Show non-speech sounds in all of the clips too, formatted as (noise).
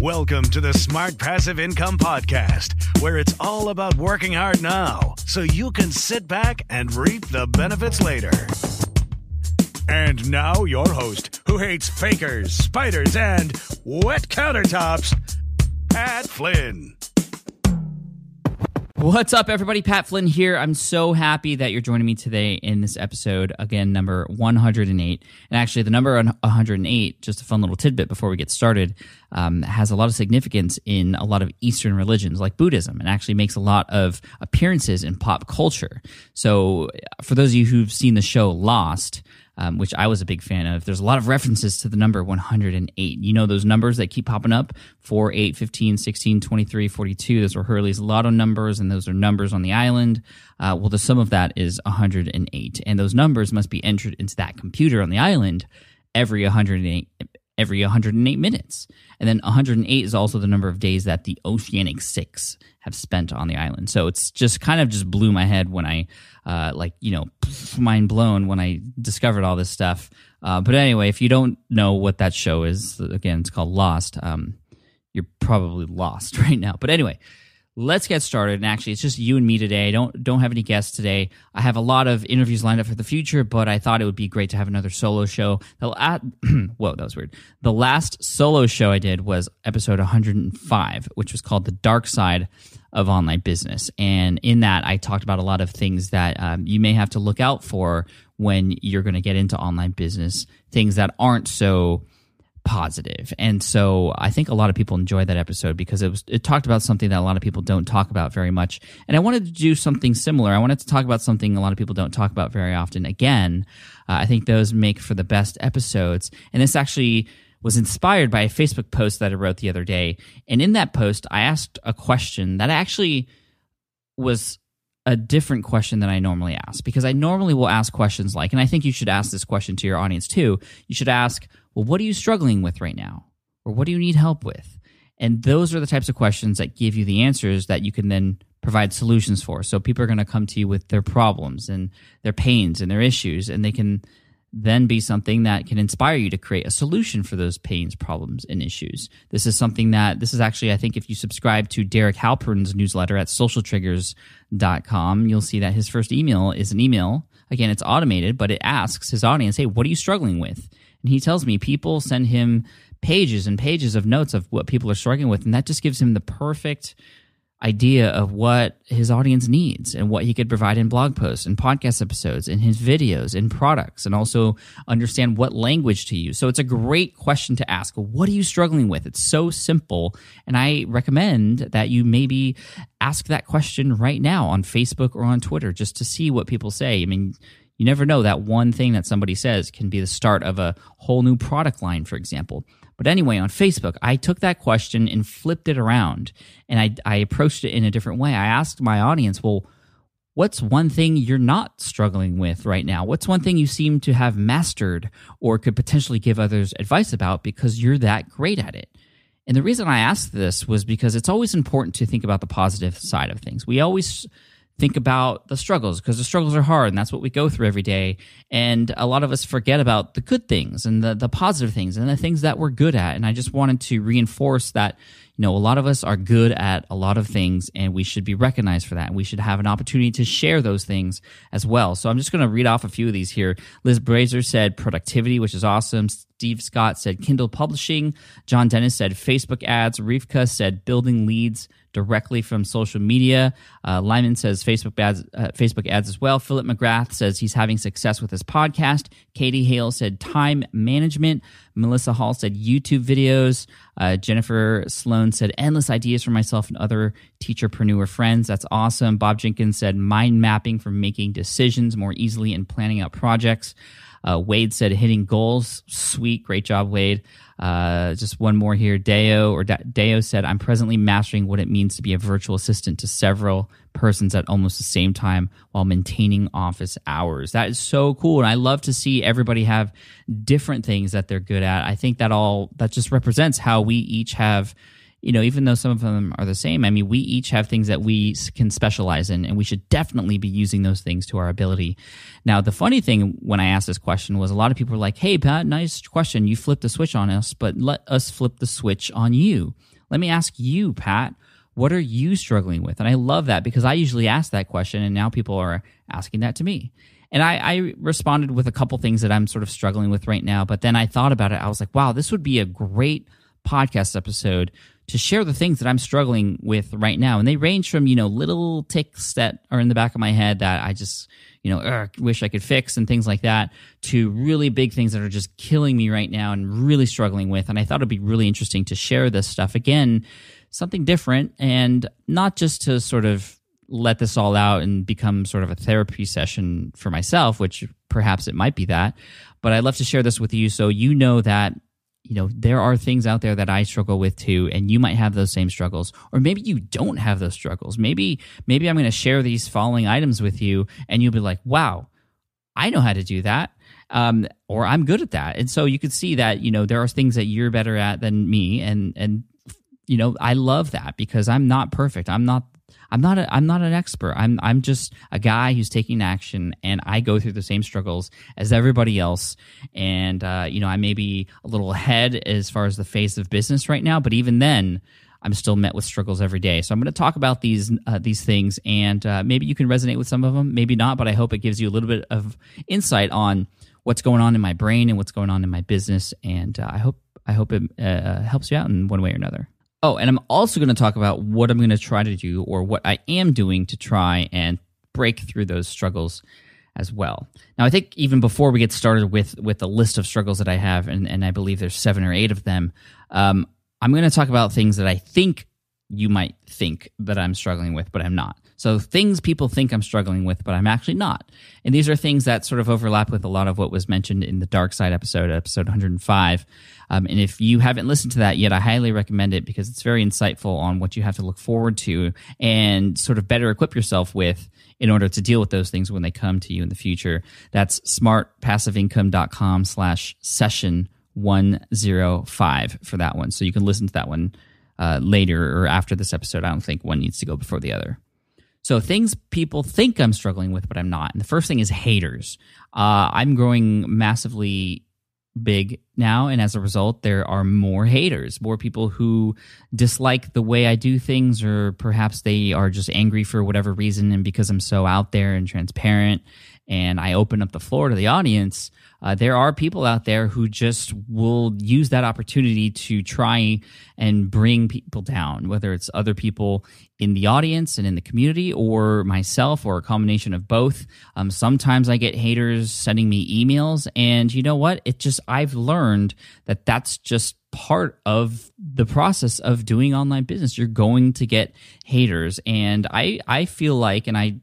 Welcome to the Smart Passive Income Podcast, where it's all about working hard now so you can sit back and reap the benefits later. And now, your host, who hates fakers, spiders, and wet countertops, Pat Flynn. What's up, everybody? Pat Flynn here. I'm so happy that you're joining me today in this episode, again, number 108. And actually, the number 108, just a fun little tidbit before we get started, um, has a lot of significance in a lot of Eastern religions like Buddhism and actually makes a lot of appearances in pop culture. So, for those of you who've seen the show Lost, um, which I was a big fan of. There's a lot of references to the number 108. You know, those numbers that keep popping up 4, 8, 15, 16, 23, 42. Those were Hurley's lotto numbers, and those are numbers on the island. Uh, well, the sum of that is 108. And those numbers must be entered into that computer on the island every 108 every 108 minutes. And then 108 is also the number of days that the Oceanic Six have spent on the island. So it's just kind of just blew my head when I, uh, like, you know, mind blown when I discovered all this stuff. Uh, but anyway, if you don't know what that show is, again, it's called Lost. Um, you're probably lost (laughs) right now. But anyway, let's get started. And actually, it's just you and me today. I don't don't have any guests today. I have a lot of interviews lined up for the future, but I thought it would be great to have another solo show. The la- (clears throat) Whoa, that was weird. The last solo show I did was episode 105, which was called "The Dark Side of Online Business," and in that, I talked about a lot of things that um, you may have to look out for when you're going to get into online business. Things that aren't so positive. And so I think a lot of people enjoyed that episode because it was it talked about something that a lot of people don't talk about very much. And I wanted to do something similar. I wanted to talk about something a lot of people don't talk about very often. Again, uh, I think those make for the best episodes. And this actually was inspired by a Facebook post that I wrote the other day. And in that post, I asked a question that actually was a different question than I normally ask because I normally will ask questions like, and I think you should ask this question to your audience too. You should ask, well, what are you struggling with right now? Or what do you need help with? And those are the types of questions that give you the answers that you can then provide solutions for. So people are going to come to you with their problems and their pains and their issues, and they can then be something that can inspire you to create a solution for those pains, problems, and issues. This is something that, this is actually, I think, if you subscribe to Derek Halpern's newsletter at socialtriggers.com, you'll see that his first email is an email. Again, it's automated, but it asks his audience, hey, what are you struggling with? And he tells me people send him pages and pages of notes of what people are struggling with. And that just gives him the perfect idea of what his audience needs and what he could provide in blog posts and podcast episodes and his videos and products and also understand what language to use. So it's a great question to ask. What are you struggling with? It's so simple. And I recommend that you maybe ask that question right now on Facebook or on Twitter just to see what people say. I mean, you never know that one thing that somebody says can be the start of a whole new product line, for example. But anyway, on Facebook, I took that question and flipped it around and I, I approached it in a different way. I asked my audience, well, what's one thing you're not struggling with right now? What's one thing you seem to have mastered or could potentially give others advice about because you're that great at it? And the reason I asked this was because it's always important to think about the positive side of things. We always think about the struggles because the struggles are hard and that's what we go through every day. And a lot of us forget about the good things and the, the positive things and the things that we're good at. And I just wanted to reinforce that, you know, a lot of us are good at a lot of things and we should be recognized for that. And we should have an opportunity to share those things as well. So I'm just going to read off a few of these here. Liz Brazer said productivity, which is awesome. Steve Scott said Kindle publishing. John Dennis said Facebook ads. Rivka said building leads directly from social media. Uh, Lyman says Facebook ads, uh, Facebook ads as well. Philip McGrath says he's having success with his podcast. Katie Hale said time management. Melissa Hall said YouTube videos. Uh, Jennifer Sloan said endless ideas for myself and other teacherpreneur friends. That's awesome. Bob Jenkins said mind mapping for making decisions more easily and planning out projects. Uh, Wade said hitting goals. Sweet. Great job, Wade. Uh, just one more here. Deo or Deo said, I'm presently mastering what it means to be a virtual assistant to several persons at almost the same time while maintaining office hours. That is so cool. And I love to see everybody have different things that they're good at. I think that all, that just represents how we each have you know, even though some of them are the same, I mean, we each have things that we can specialize in, and we should definitely be using those things to our ability. Now, the funny thing when I asked this question was a lot of people were like, hey, Pat, nice question. You flipped the switch on us, but let us flip the switch on you. Let me ask you, Pat, what are you struggling with? And I love that because I usually ask that question, and now people are asking that to me. And I, I, responded with a couple things that I'm sort of struggling with right now. But then I thought about it. I was like, wow, this would be a great podcast episode to share the things that I'm struggling with right now. And they range from, you know, little ticks that are in the back of my head that I just, you know, wish I could fix and things like that to really big things that are just killing me right now and really struggling with. And I thought it'd be really interesting to share this stuff again, something different and not just to sort of let this all out and become sort of a therapy session for myself, which perhaps it might be that. But I'd love to share this with you so you know that you know, there are things out there that I struggle with too, and you might have those same struggles, or maybe you don't have those struggles. Maybe, maybe I'm going to share these following items with you, and you'll be like, "Wow, I know how to do that," um, or "I'm good at that." And so you could see that you know there are things that you're better at than me, and and you know I love that because I'm not perfect. I'm not I'm not a, I'm not an expert. I'm I'm just a guy who's taking action, and I go through the same struggles as everybody else. And uh, you know, I may be a little ahead as far as the face of business right now, but even then, I'm still met with struggles every day. So I'm going to talk about these uh, these things, and uh, maybe you can resonate with some of them, maybe not. But I hope it gives you a little bit of insight on what's going on in my brain and what's going on in my business. And uh, I hope I hope it uh, helps you out in one way or another. Oh, and I'm also going to talk about what I'm going to try to do or what I am doing to try and break through those struggles as well. Now, I think even before we get started with with the list of struggles that I have, and, and I believe there's seven or eight of them, um, I'm going to talk about things that I think you might think that I'm struggling with, but I'm not. So things people think I'm struggling with, but I'm actually not. And these are things that sort of overlap with a lot of what was mentioned in the dark side episode, episode 105. Um, and if you haven't listened to that yet, I highly recommend it because it's very insightful on what you have to look forward to and sort of better equip yourself with in order to deal with those things when they come to you in the future. That's smartpassiveincome.com slash session 105 for that one. So you can listen to that one uh, later or after this episode. I don't think one needs to go before the other. So things people think I'm struggling with, but I'm not. And the first thing is haters. Uh, I'm growing massively big now, and as a result, there are more haters, more people who dislike the way I do things, or perhaps they are just angry for whatever reason. And because I'm so out there and transparent, and I open up the floor to the audience, uh, there are people out there who just will use that opportunity to try and bring people down, whether it's other people in the audience and in the community or myself or a combination of both. Um, sometimes I get haters sending me emails, and you know what? It just, I've learned that that's just part of the process of doing online business. You're going to get haters. And I, I feel like, and I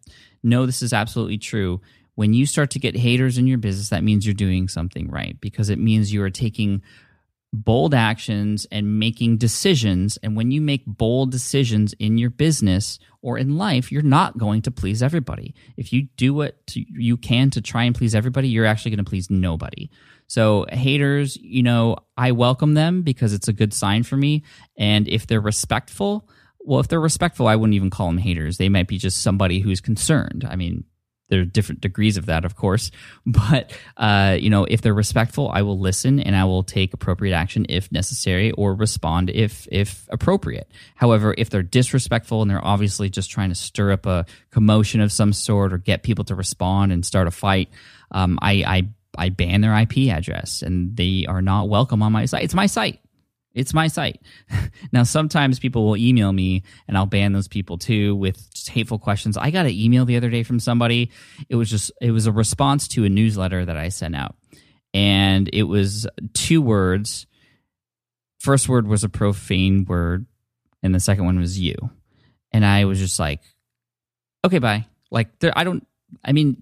know this is absolutely true when you start to get haters in your business, that means you're doing something right because it means you are taking bold actions and making decisions. And when you make bold decisions in your business or in life, you're not going to please everybody. If you do what you can to try and please everybody, you're actually going to please nobody. So, haters, you know, I welcome them because it's a good sign for me. And if they're respectful, well, if they're respectful, I wouldn't even call them haters. They might be just somebody who's concerned. I mean, there are different degrees of that, of course. (laughs) But uh, you know, if they're respectful, I will listen and I will take appropriate action if necessary, or respond if if appropriate. However, if they're disrespectful and they're obviously just trying to stir up a commotion of some sort or get people to respond and start a fight, um, I, I I ban their IP address and they are not welcome on my site. It's my site. It's my site. (laughs) now, sometimes people will email me and I'll ban those people too with hateful questions. I got an email the other day from somebody. It was just, it was a response to a newsletter that I sent out. And it was two words. First word was a profane word, and the second one was you. And I was just like, okay, bye. Like, there, I don't, I mean,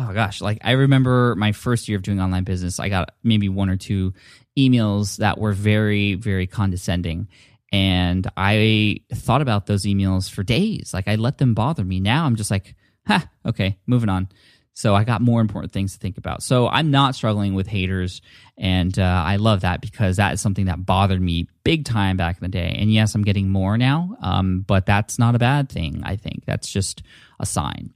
oh gosh, like I remember my first year of doing online business, I got maybe one or two emails that were very, very condescending. And I thought about those emails for days. Like I let them bother me. Now I'm just like, ha, okay, moving on. So I got more important things to think about. So I'm not struggling with haters. And uh, I love that because that is something that bothered me big time back in the day. And yes, I'm getting more now, um, but that's not a bad thing, I think. That's just a sign.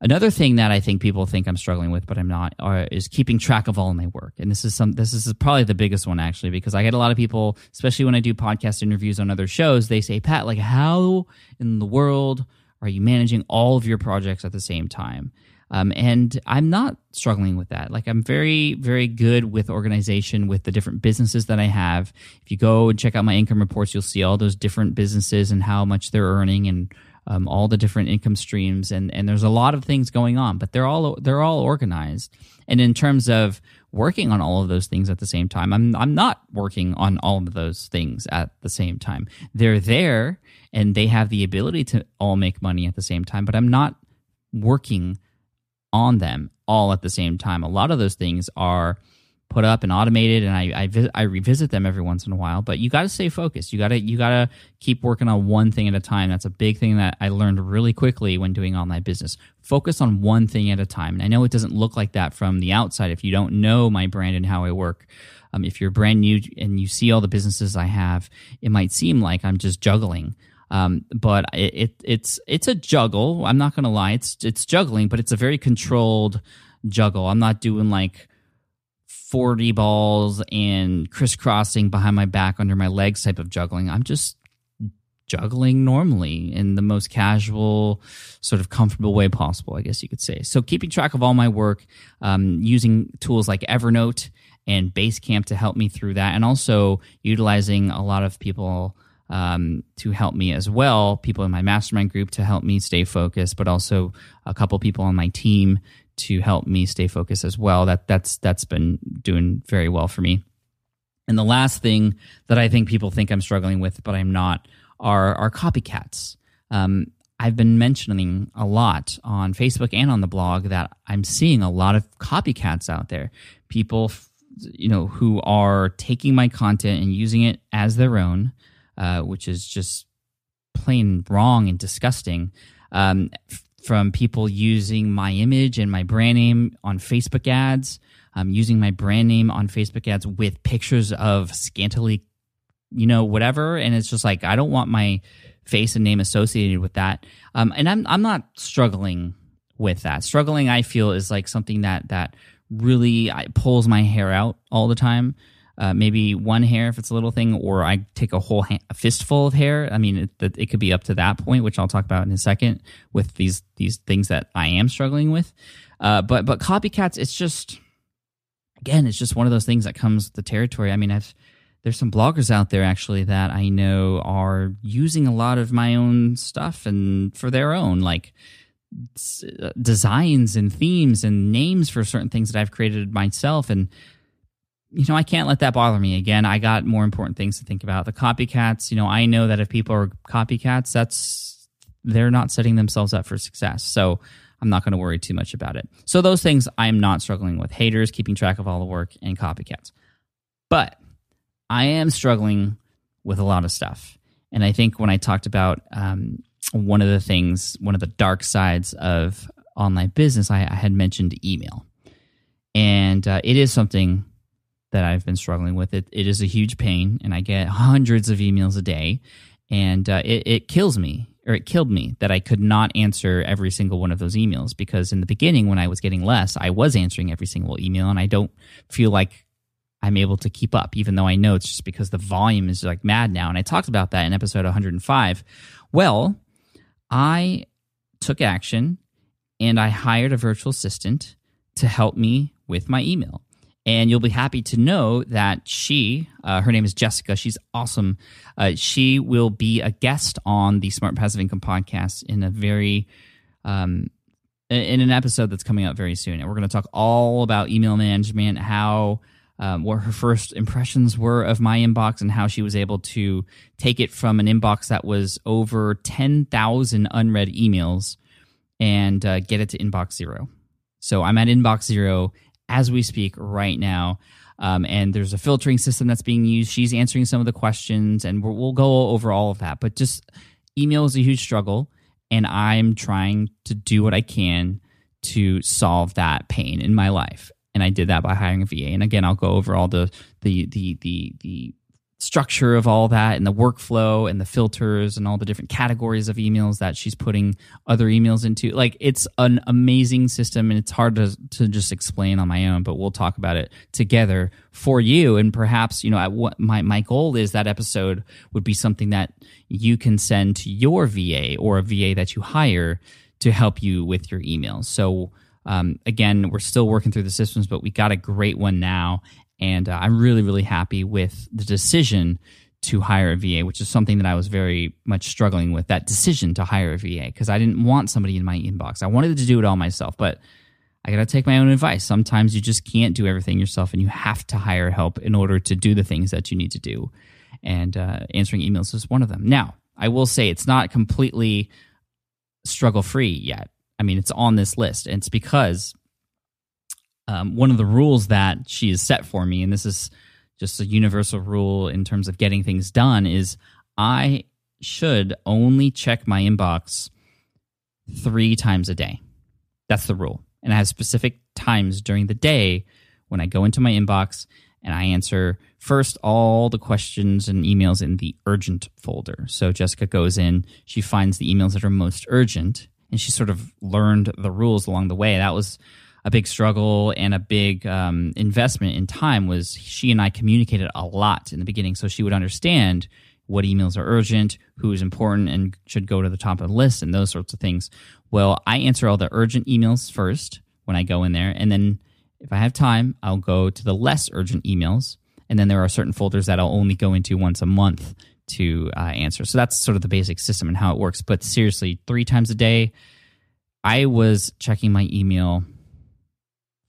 Another thing that I think people think I'm struggling with, but I'm not, are, is keeping track of all my work. And this is some, this is probably the biggest one actually, because I get a lot of people, especially when I do podcast interviews on other shows, they say, Pat, like, how in the world are you managing all of your projects at the same time? Um, and I'm not struggling with that. Like, I'm very, very good with organization with the different businesses that I have. If you go and check out my income reports, you'll see all those different businesses and how much they're earning and um, all the different income streams, and and there's a lot of things going on, but they're all they're all organized. And in terms of working on all of those things at the same time, I'm I'm not working on all of those things at the same time. They're there, and they have the ability to all make money at the same time, but I'm not working on them all at the same time. A lot of those things are put up and automated and I, I, vis- I revisit them every once in a while but you got to stay focused. You got to you got to keep working on one thing at a time. That's a big thing that i learned really quickly when doing online business. Focus on one thing at a time and i know it doesn't look like that from the outside if you don't know my brand and how i work. Um, if you're brand new and you see all the businesses i have it might seem like i'm just juggling. Um, but it, it, it's it's a juggle. I'm not gonna lie. It's it's juggling but it's a very controlled juggle. I'm not doing like 40 balls and crisscrossing behind my back under my legs type of juggling. I'm just juggling normally in the most casual, sort of comfortable way possible, I guess you could say. So, keeping track of all my work, um, using tools like Evernote and Basecamp to help me through that, and also utilizing a lot of people. Um, to help me as well, people in my mastermind group to help me stay focused, but also a couple people on my team to help me stay focused as well. That that's that's been doing very well for me. And the last thing that I think people think I'm struggling with, but I'm not, are are copycats. Um, I've been mentioning a lot on Facebook and on the blog that I'm seeing a lot of copycats out there. People, you know, who are taking my content and using it as their own, uh, which is just plain wrong and disgusting. Um, from people using my image and my brand name on Facebook ads, um, using my brand name on Facebook ads with pictures of scantily, you know, whatever. And it's just like I don't want my face and name associated with that. Um, and I'm I'm not struggling with that. Struggling, I feel, is like something that that really pulls my hair out all the time uh, maybe one hair if it's a little thing, or I take a whole a fistful of hair. I mean, it, it could be up to that point, which I'll talk about in a second with these these things that I am struggling with. Uh, but but copycats, it's just again, it's just one of those things that comes with the territory. I mean, I've there's some bloggers out there actually that I know are using a lot of my own stuff and for their own like uh, designs and themes and names for certain things that I've created myself and you know, I can't let that bother me. Again, I got more important things to think about. The copycats, you know, I know that if people are copycats, that's they're not setting themselves up for success. So I'm not going to worry too much about it. So those things I'm not struggling with. Haters, keeping track of all the work, and copycats. But I am struggling with a lot of stuff. And I think when I talked about um, one of the things, one of the dark sides of online business, I, I had mentioned email. And uh, it is something that I've been struggling with. It it is a huge pain, and I get hundreds of emails a day. and uh, it, it kills me or it killed me that I could not answer every single one of those emails because in the beginning when I was getting less, I was answering every single email and I don't feel like I'm able to keep up, even though I know it's just because the volume is like mad now. And I talked about that in episode 105. Well, I took action and I hired a virtual assistant to help me with my email. And you'll be happy to know that she, uh, her name is Jessica. She's awesome. Uh, she will be a guest on the Smart Passive Income podcast in a very, um, in an episode that's coming out very soon. And we're going to talk all about email management, how, um, what her first impressions were of my inbox, and how she was able to take it from an inbox that was over 10,000 unread emails and uh, get it to inbox zero. So I'm at inbox zero as we speak right now. Um, and there's a filtering system that's being used. She's answering some of the questions, and we will go over all of that. But just email is a huge struggle, and I'm trying to do what I can to solve that pain in my life. And I did that by hiring a VA. And again, I'll go over all the the the the the structure of all that and the workflow and the filters and all the different categories of emails that she's putting other emails into. Like it's an amazing system and it's hard to, to just explain on my own but we'll talk about it together for you. And perhaps you know what my, my goal is that episode would be something that you can send to your va or a va that you hire to help you with your emails. So um, again, we're still working through the systems, but we got a great one now. And uh, I'm really, really happy with the decision to hire a VA, which is something that I was very much struggling with that decision to hire a VA because I didn't want somebody in my inbox. I wanted to do it all myself, but I got to take my own advice. Sometimes you just can't do everything yourself and you have to hire help in order to do the things that you need to do. And uh, answering emails is one of them. Now, I will say it's not completely struggle free yet. I mean, it's on this list. And it's because um, one of the rules that she has set for me, and this is just a universal rule in terms of getting things done, is I should only check my inbox three times a day. That's the rule. And I have specific times during the day when I go into my inbox and I answer first all the questions and emails in the urgent folder. So Jessica goes in, she finds the emails that are most urgent, and she sort of learned the rules along the way. That was a big struggle and a big um, investment in time was she and I communicated a lot in the beginning, so she would understand what emails are urgent, who is important and should go to the top of the list, and those sorts of things. Well, I answer all the urgent emails first when I go in there, and then if I have time, I'll go to the less urgent emails, and then there are certain folders that I'll only go into once a month to uh, answer. So that's sort of the basic system and how it works. But seriously, three times a day, I was checking my email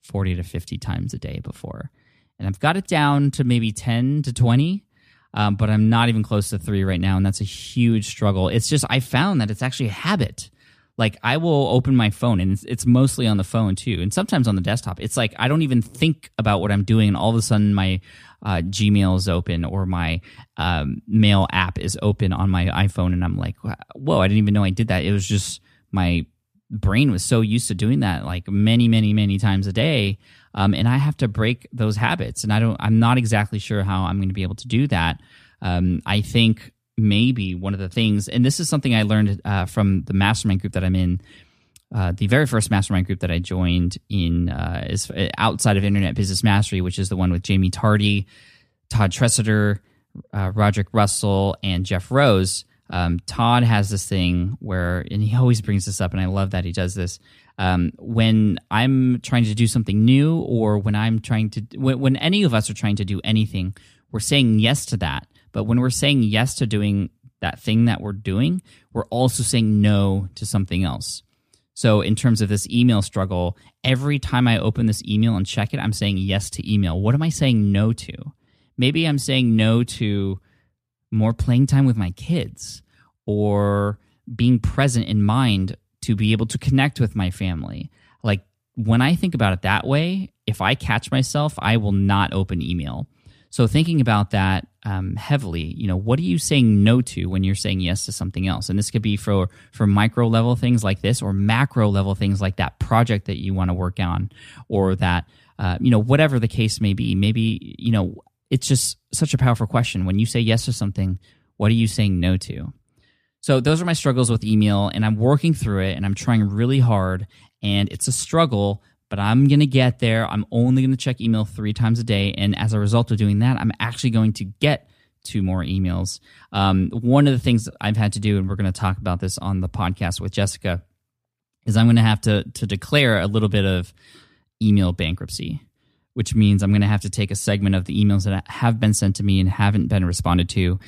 40 to 50 times a day before. And I've got it down to maybe 10 to 20, um, but I'm not even close to three right now. And that's a huge struggle. It's just, I found that it's actually a habit. Like I will open my phone and it's, it's mostly on the phone too. And sometimes on the desktop. It's like I don't even think about what I'm doing. And all of a sudden my uh, Gmail is open or my um, mail app is open on my iPhone. And I'm like, whoa, I didn't even know I did that. It was just my brain was so used to doing that like many many many times a day um, and i have to break those habits and i don't i'm not exactly sure how i'm going to be able to do that. Um, i think maybe one of the things and this is something i learned uh, from the mastermind group that i'm in uh, the very first mastermind group that i joined in uh, is uh, outside of internet business mastery which is the one with jaime tardy todd tresidder uh, roderick russell and jeff rose um, Todd has this thing where, and he always brings this up, and I love that he does this. Um, when I'm trying to do something new, or when I'm trying to, when, when any of us are trying to do anything, we're saying yes to that. But when we're saying yes to doing that thing that we're doing, we're also saying no to something else. So, in terms of this email struggle, every time I open this email and check it, I'm saying yes to email. What am I saying no to? Maybe I'm saying no to more playing time with my kids or being present in mind to be able to connect with my family. Like when I think about it that way, if I catch myself, I will not open email. So thinking about that um, heavily, you know, what are you saying no to when you're saying yes to something else? And this could be for for micro level things like this, or macro level things like that project that you want to work on, or that uh, you know whatever the case may be. Maybe you know it's just such a powerful question when you say yes to something What are you saying no to? So those are my struggles with email, and I'm working through it, and I'm trying really hard, and it's a struggle. But I'm gonna get there. I'm only gonna check email three times a day, and as a result of doing that, I'm actually going to get two more emails. Um, one of the things I've had to do, and we're going to talk about this on the podcast with Jessica, is I'm going to have to to declare a little bit of email bankruptcy, which means I'm going to have to take a segment of the emails that have been sent to me and haven't been responded to,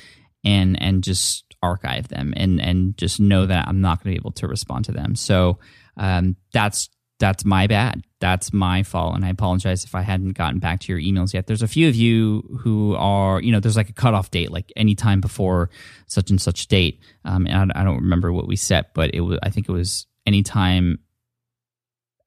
and and just archive them and and just know that I'm not going to be able to respond to them. So um, that's that's my bad. That's my fault. And I apologize if I hadn't gotten back to your emails yet. There's a few of you who are, you know, there's like a cutoff date, like anytime before such and such date. Um, and I, I don't remember what we set, but it was, I think it was anytime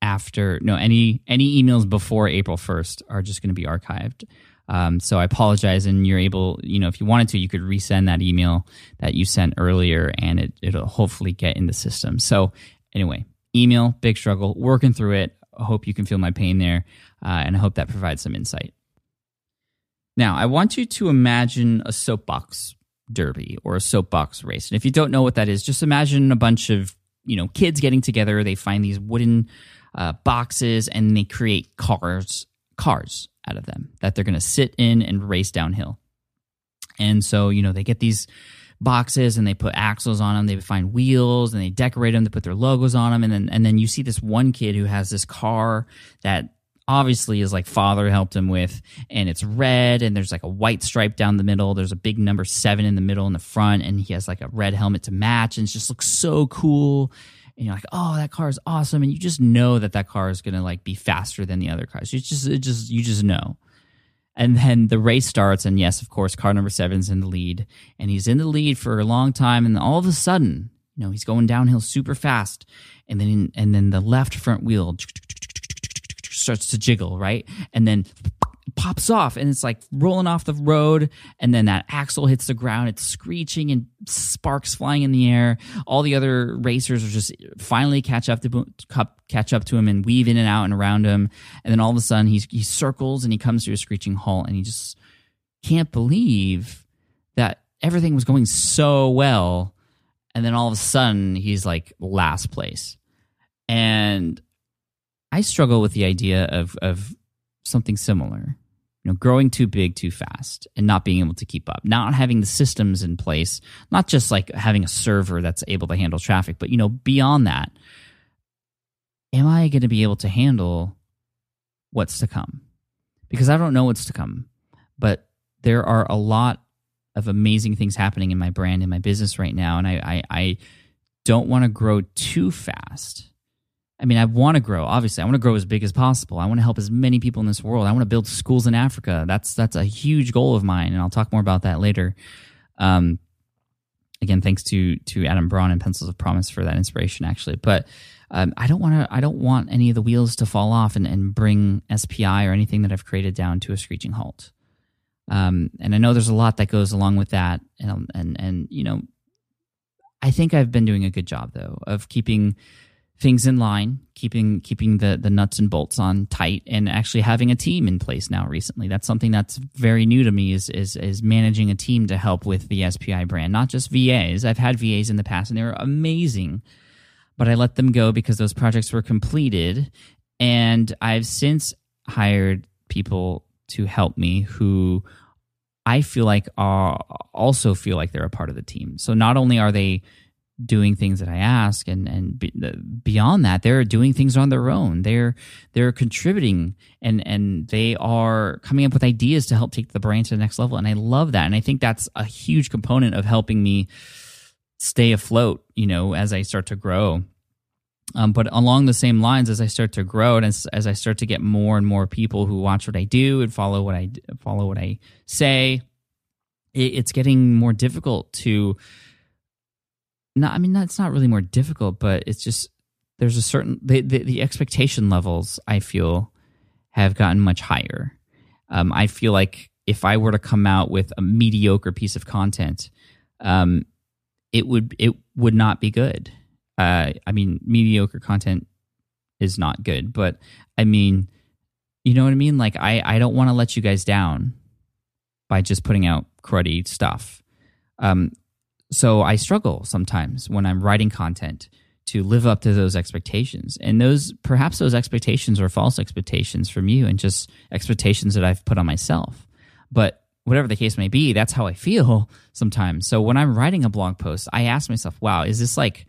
after, no, any, any emails before April 1st are just going to be archived. Um, so I apologize, and you're able, you know, if you wanted to, you could resend that email that you sent earlier, and it, it'll hopefully get in the system. So anyway, email, big struggle, working through it. I hope you can feel my pain there, uh, and I hope that provides some insight. Now, I want you to imagine a soapbox derby or a soapbox race. And if you don't know what that is, just imagine a bunch of you know kids getting together. They find these wooden uh, boxes and they create cars cars out of them that they're going to sit in and race downhill. And so you know they get these boxes and they put axles on them. They find wheels and they decorate them. They put their logos on them. And then, and then you see this one kid who has this car that obviously is like father helped him with and it's red and there's like a white stripe down the middle there's a big number seven in the middle in the front and he has like a red helmet to match and it just looks so cool and you're like oh that car is awesome and you just know that that car is gonna like be faster than the other cars. You just it just you just know. And then the race starts, and yes, of course, car number seven's in the lead, and he's in the lead for a long time, and all of a sudden, you know, he's going downhill super fast, and then and then the left front wheel starts to jiggle, right, and then pops off and it's like rolling off the road and then that axle hits the ground it's screeching and sparks flying in the air. All the other racers are just finally catch up to catch up to him and weave in and out and around him. And then all of a sudden he's, he circles and he comes to a screeching halt and he just can't believe that everything was going so well. And then all of a sudden he's like last place. And i struggle with the idea of of something similar. You know, growing too big too fast and not being able to keep up, not having the systems in place, not just like having a server that's able to handle traffic, but you know, beyond that, am I going to be able to handle what's to come? Because I don't know what's to come, but there are a lot of amazing things happening in my brand in my business right now, and I I, I don't want to grow too fast I mean, I want to grow. Obviously, I want to grow as big as possible. I want to help as many people in this world. I want to build schools in Africa. That's that's a huge goal of mine, and I'll talk more about that later. Um, again, thanks to to Adam Braun and Pencils of Promise for that inspiration, actually. But um, I don't want to. I don't want any of the wheels to fall off and, and bring SPI or anything that I've created down to a screeching halt. Um, and I know there's a lot that goes along with that, and and and you know, I think I've been doing a good job though of keeping things in line, keeping keeping the the nuts and bolts on tight, and actually having a team in place now. Recently, that's something that's very new to me is is is managing a team to help with the SPI brand, not just VAs. I've had VAs in the past, and they were amazing, but I let them go because those projects were completed, and I've since hired people to help me who I feel like are also feel like they're a part of the team. So not only are they doing things that I ask, and and be, beyond that, they're doing things on their own. They're they're contributing, and and they are coming up with ideas to help take the brand to the next level. And I love that, and I think that's a huge component of helping me stay afloat. You know, as I start to grow. Um, but along the same lines, as I start to grow and as, as I start to get more and more people who watch what I do and follow what I follow what I say, it, it's getting more difficult to not I mean that's not really more difficult, but it's just there's a certain the, the, the expectation levels I feel have gotten much higher. Um, I feel like if I were to come out with a mediocre piece of content, um, it would it would not be good. Uh, I mean, mediocre content is not good, but I mean, you know what I mean? Like, I I don't want to let you guys down by just putting out cruddy stuff. Um, so I struggle sometimes when I'm writing content to live up to those expectations. And those perhaps those expectations are false expectations from you and just expectations that I've put on myself. But whatever the case may be, that's how I feel (laughs) sometimes. So when I'm writing a blog post, I ask myself, wow, is this like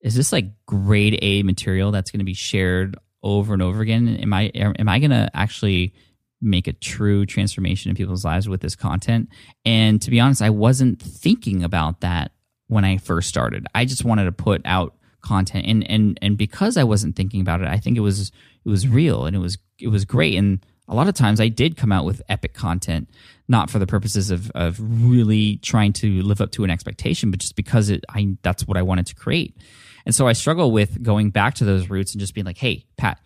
is this like grade A material that's going to be shared over and over again? Am I am I going to actually make a true transformation in people's lives with this content? And to be honest, I wasn't thinking about that when I first started. I just wanted to put out content and and and because I wasn't thinking about it, I think it was it was real and it was it was great and a lot of times I did come out with epic content, not for the purposes of of really trying to live up to an expectation, but just because it I that's what I wanted to create. And so I struggle with going back to those roots and just being like, "Hey, Pat,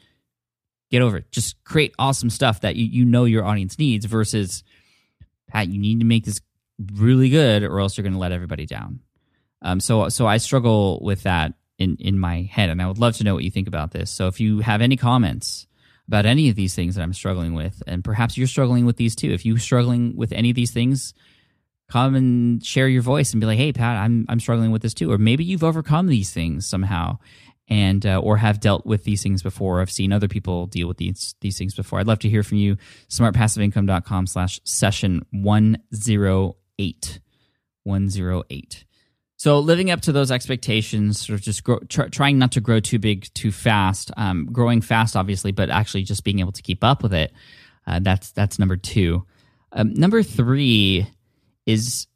get over it. Just create awesome stuff that you, you know your audience needs versus Pat, you need to make this really good or else you're going to let everybody down." Um, so so I struggle with that in in my head, and I would love to know what you think about this. So if you have any comments about any of these things that I'm struggling with, and perhaps you're struggling with these too. If you're struggling with any of these things, come and share your voice and be like, "Hey, Pat, I'm I'm struggling with this too," or maybe you've overcome these things somehow, and uh, or have dealt with these things before. I've seen other people deal with these these things before. I'd love to hear from you. SmartPassiveIncome.com slash session one zero eight one zero eight. So living up to those expectations, sort of just grow, tr- trying not to grow too big too fast, um, growing fast obviously, but actually just being able to keep up with it. Uh, that's that's number two. Um, number three is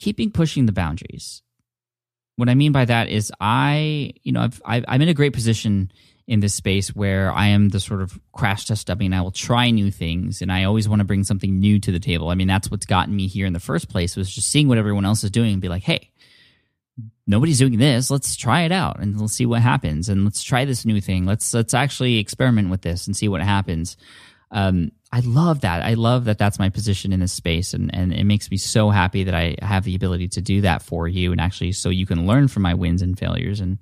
keeping pushing the boundaries. What I mean by that is I, you know, I've, i am in a great position in this space where I am the sort of crash test dummy and I will try new things and I always want to bring something new to the table. I mean, that's what's gotten me here in the first place was just seeing what everyone else is doing and be like, hey, nobody's doing this. Let's try it out and let's see what happens and let's try this new thing. Let's let's actually experiment with this and see what happens. Um, i love that i love that that's my position in this space and and it makes me so happy that i have the ability to do that for you and actually so you can learn from my wins and failures and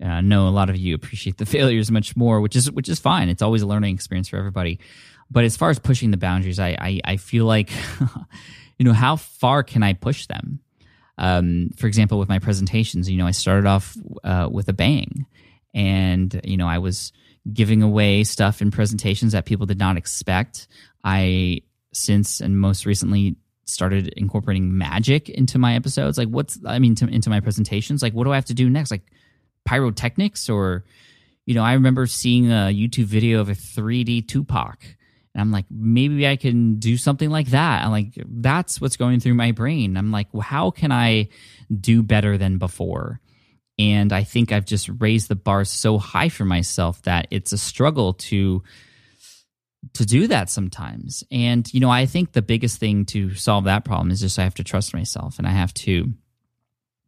uh, I know a lot of you appreciate the (laughs) failures much more, which is which is fine. It's always a learning experience for everybody. But as far as pushing the boundaries, I I, I feel like, (laughs) you know, how far can I push them? um, for example, with my presentations, you know, I started off uh, with a bang, and you know, I was giving away stuff in presentations that people did not expect. I since and most recently started incorporating magic into my episodes. Like, what's I mean, to, into my presentations. Like, what do I have to do next? Like pyrotechnics, or you know, I remember seeing a YouTube video of a 3D Tupac and I'm like, maybe I can do something like that. I'm like, that's what's going through my brain. I'm like, well, how can I do better than before? And I think I've just raised the bar so high for myself that it's a struggle to to do that sometimes. And you know, I think the biggest thing to solve that problem is just I have to trust myself and I have to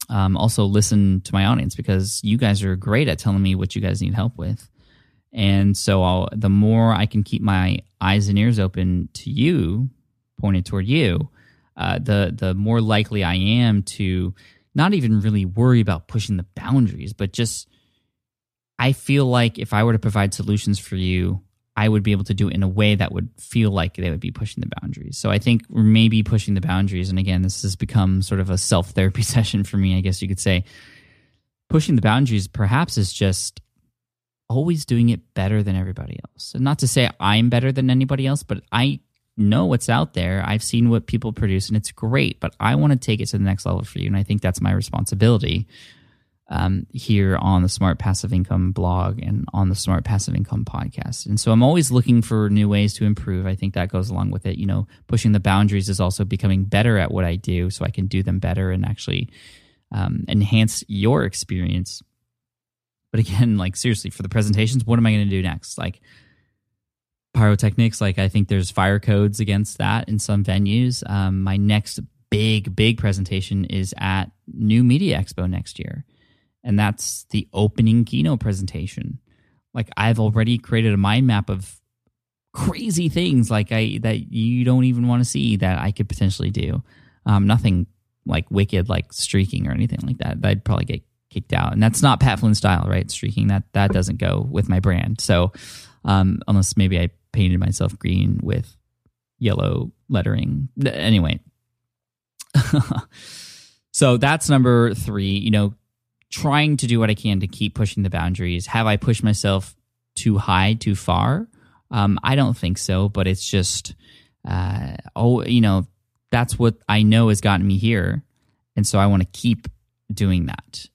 um, also listen to my audience because you guys are great at telling me what you guys need help with. And so I'll, the more I can keep my eyes and ears open to you, pointed toward you, uh, the the more likely I am to not even really worry about pushing the boundaries, but just I feel like if I were to provide solutions for you, I would be able to do it in a way that would feel like they would be pushing the boundaries. So I think maybe pushing the boundaries, and again, this has become sort of a self therapy (laughs) session for me, I guess you could say. Pushing the boundaries perhaps is just always doing it better than everybody else. And not to say I'm better than anybody else, but I know what's out there. I've seen what people produce and it's great, but I want to take it to the next level for you. And I think that's my responsibility um, here on the Smart Passive Income blog and on the Smart Passive Income podcast. And so I'm always looking for new ways to improve. I think that goes along with it. You know, pushing the boundaries is also becoming better at what I do so I can do them better and actually um, enhance your experience but again, like seriously, for the presentations, what am I going to do next? Like pyrotechnics, like I think there's fire codes against that in some venues. Um, my next big, big presentation is at New Media Expo next year. And that's the opening keynote presentation. Like I've already created a mind map of crazy things like I that you don't even want to see that I could potentially do. Um, nothing like wicked like streaking or anything like that. I'd probably get kicked out. And that's not Pat Flynn style, right? Streaking that that doesn't go with my brand. So um, unless maybe I painted myself green with yellow lettering. Anyway, (laughs) so that's number three. You know, trying to do what I can to keep pushing the boundaries. Have I pushed myself too high, too far? Um, I don't think so, but it's just, uh, oh, you know, that's what I know has gotten me here. And so I want to keep doing that.